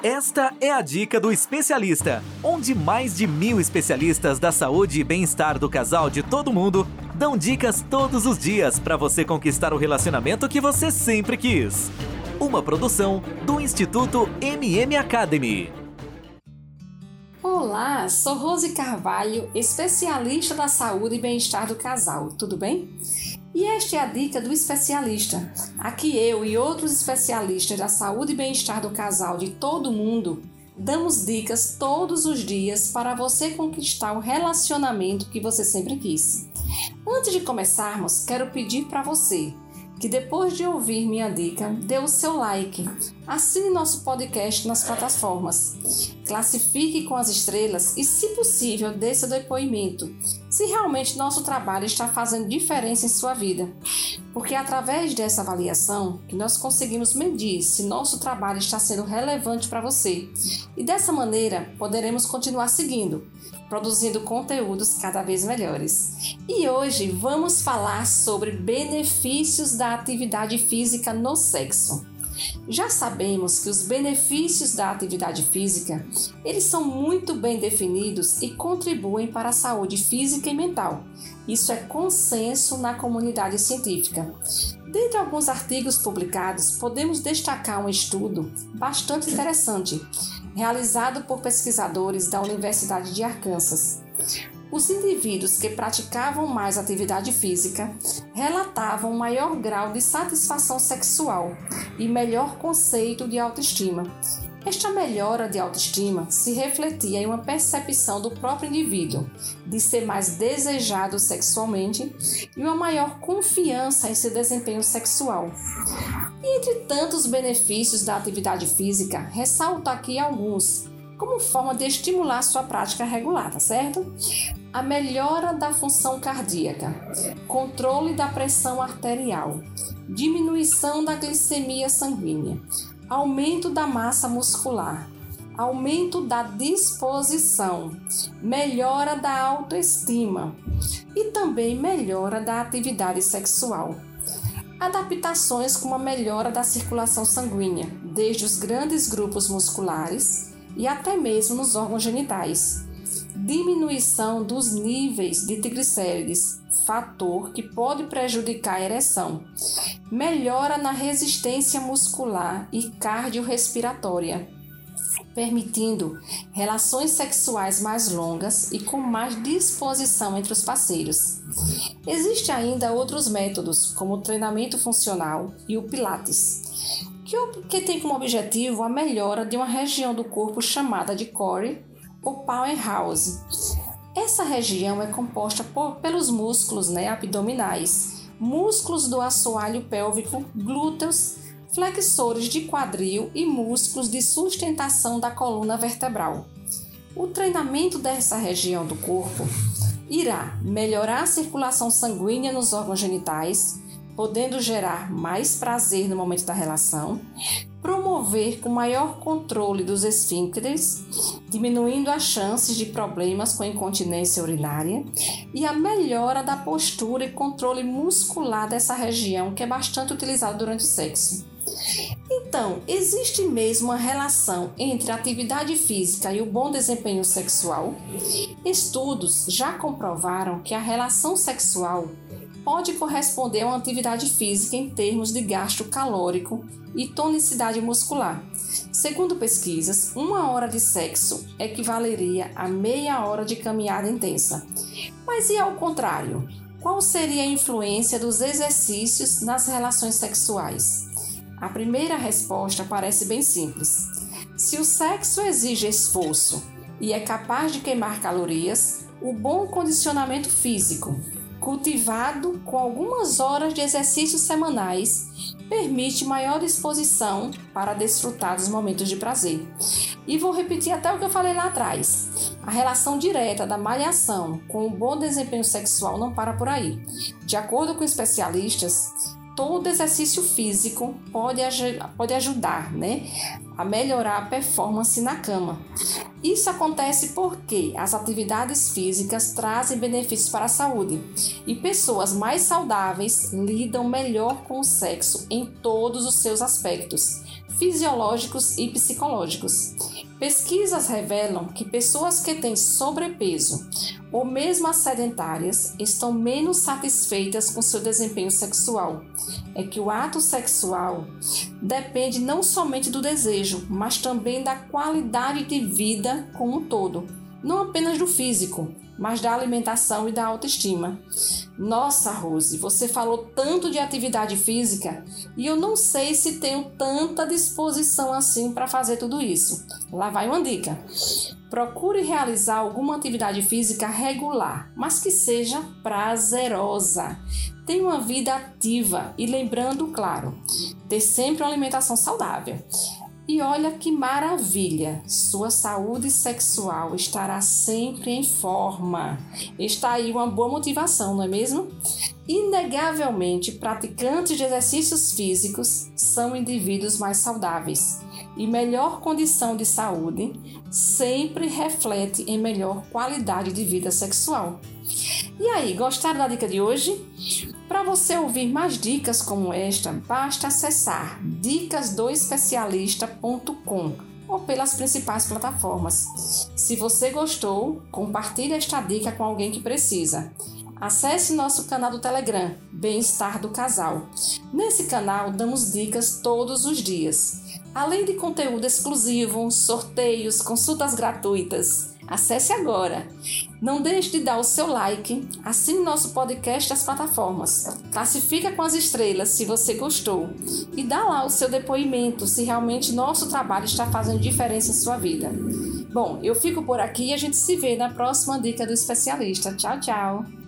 Esta é a dica do especialista, onde mais de mil especialistas da saúde e bem-estar do casal de todo mundo dão dicas todos os dias para você conquistar o relacionamento que você sempre quis. Uma produção do Instituto MM Academy. Olá, sou Rose Carvalho, especialista da saúde e bem-estar do casal. Tudo bem? E esta é a dica do especialista. Aqui eu e outros especialistas da saúde e bem-estar do casal de todo mundo damos dicas todos os dias para você conquistar o relacionamento que você sempre quis. Antes de começarmos, quero pedir para você que depois de ouvir minha dica, dê o seu like, assine nosso podcast nas plataformas, classifique com as estrelas e, se possível, dê seu depoimento, se realmente nosso trabalho está fazendo diferença em sua vida. Porque é através dessa avaliação que nós conseguimos medir se nosso trabalho está sendo relevante para você. E dessa maneira poderemos continuar seguindo produzindo conteúdos cada vez melhores. E hoje vamos falar sobre benefícios da atividade física no sexo. Já sabemos que os benefícios da atividade física, eles são muito bem definidos e contribuem para a saúde física e mental. Isso é consenso na comunidade científica. Dentre alguns artigos publicados, podemos destacar um estudo bastante interessante, realizado por pesquisadores da Universidade de Arkansas. Os indivíduos que praticavam mais atividade física relatavam maior grau de satisfação sexual e melhor conceito de autoestima, esta melhora de autoestima se refletia em uma percepção do próprio indivíduo de ser mais desejado sexualmente e uma maior confiança em seu desempenho sexual. E entre tantos benefícios da atividade física, ressalto aqui alguns, como forma de estimular sua prática regular, tá certo? A melhora da função cardíaca, controle da pressão arterial, diminuição da glicemia sanguínea, aumento da massa muscular, aumento da disposição, melhora da autoestima e também melhora da atividade sexual. Adaptações como a melhora da circulação sanguínea, desde os grandes grupos musculares e até mesmo nos órgãos genitais. Diminuição dos níveis de triglicérides, fator que pode prejudicar a ereção. Melhora na resistência muscular e cardiorrespiratória, permitindo relações sexuais mais longas e com mais disposição entre os parceiros. Existem ainda outros métodos, como o treinamento funcional e o Pilates, que, tem como objetivo a melhora de uma região do corpo chamada de core ou powerhouse essa região é composta por, pelos músculos né, abdominais, músculos do assoalho pélvico, glúteos, flexores de quadril e músculos de sustentação da coluna vertebral. O treinamento dessa região do corpo irá melhorar a circulação sanguínea nos órgãos genitais, podendo gerar mais prazer no momento da relação, promover com maior controle dos esfíncteres, diminuindo as chances de problemas com incontinência urinária e a melhora da postura e controle muscular dessa região que é bastante utilizado durante o sexo. Então, existe mesmo uma relação entre a atividade física e o bom desempenho sexual? Estudos já comprovaram que a relação sexual pode corresponder a uma atividade física em termos de gasto calórico e tonicidade muscular. Segundo pesquisas, uma hora de sexo equivaleria a meia hora de caminhada intensa. Mas e ao contrário? Qual seria a influência dos exercícios nas relações sexuais? A primeira resposta parece bem simples. Se o sexo exige esforço e é capaz de queimar calorias, o bom condicionamento físico, cultivado com algumas horas de exercícios semanais, permite maior disposição para desfrutar dos momentos de prazer. E vou repetir até o que eu falei lá atrás. A relação direta da malhação com o bom desempenho sexual não para por aí. De acordo com especialistas, todo exercício físico pode, pode ajudar né, a melhorar a performance na cama. Isso acontece porque as atividades físicas trazem benefícios para a saúde e pessoas mais saudáveis lidam melhor com o sexo em todos os seus aspectos, fisiológicos e psicológicos. Pesquisas revelam que pessoas que têm sobrepeso ou mesmo as sedentárias estão menos satisfeitas com seu desempenho sexual. É que o ato sexual depende não somente do desejo, mas também da qualidade de vida como um todo, não apenas do físico, mas da alimentação e da autoestima. Nossa, Rose, você falou tanto de atividade física e eu não sei se tenho tanta disposição assim para fazer tudo isso. Lá vai uma dica. Procure realizar alguma atividade física regular, mas que seja prazerosa. Tenha uma vida ativa e lembrando, claro, ter sempre uma alimentação saudável. E olha que maravilha! Sua saúde sexual estará sempre em forma. Está aí uma boa motivação, não é mesmo? Inegavelmente, praticantes de exercícios físicos são indivíduos mais saudáveis e melhor condição de saúde sempre reflete em melhor qualidade de vida sexual. E aí, gostaram da dica de hoje? Para você ouvir mais dicas como esta, basta acessar dicasdoespecialista.com ou pelas principais plataformas. Se você gostou, compartilhe esta dica com alguém que precisa. Acesse nosso canal do Telegram, Bem-Estar do Casal. Nesse canal damos dicas todos os dias, além de conteúdo exclusivo, sorteios, consultas gratuitas. Acesse agora. Não deixe de dar o seu like, assine nosso podcast nas plataformas, classifica com as estrelas se você gostou e dá lá o seu depoimento se realmente nosso trabalho está fazendo diferença em sua vida. Bom, eu fico por aqui e a gente se vê na próxima dica do especialista. Tchau, tchau!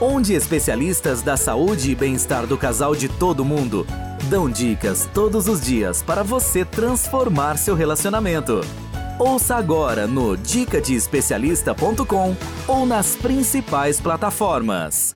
onde especialistas da saúde e bem-estar do casal de todo mundo dão dicas todos os dias para você transformar seu relacionamento. Ouça agora no dicadeespecialista.com ou nas principais plataformas.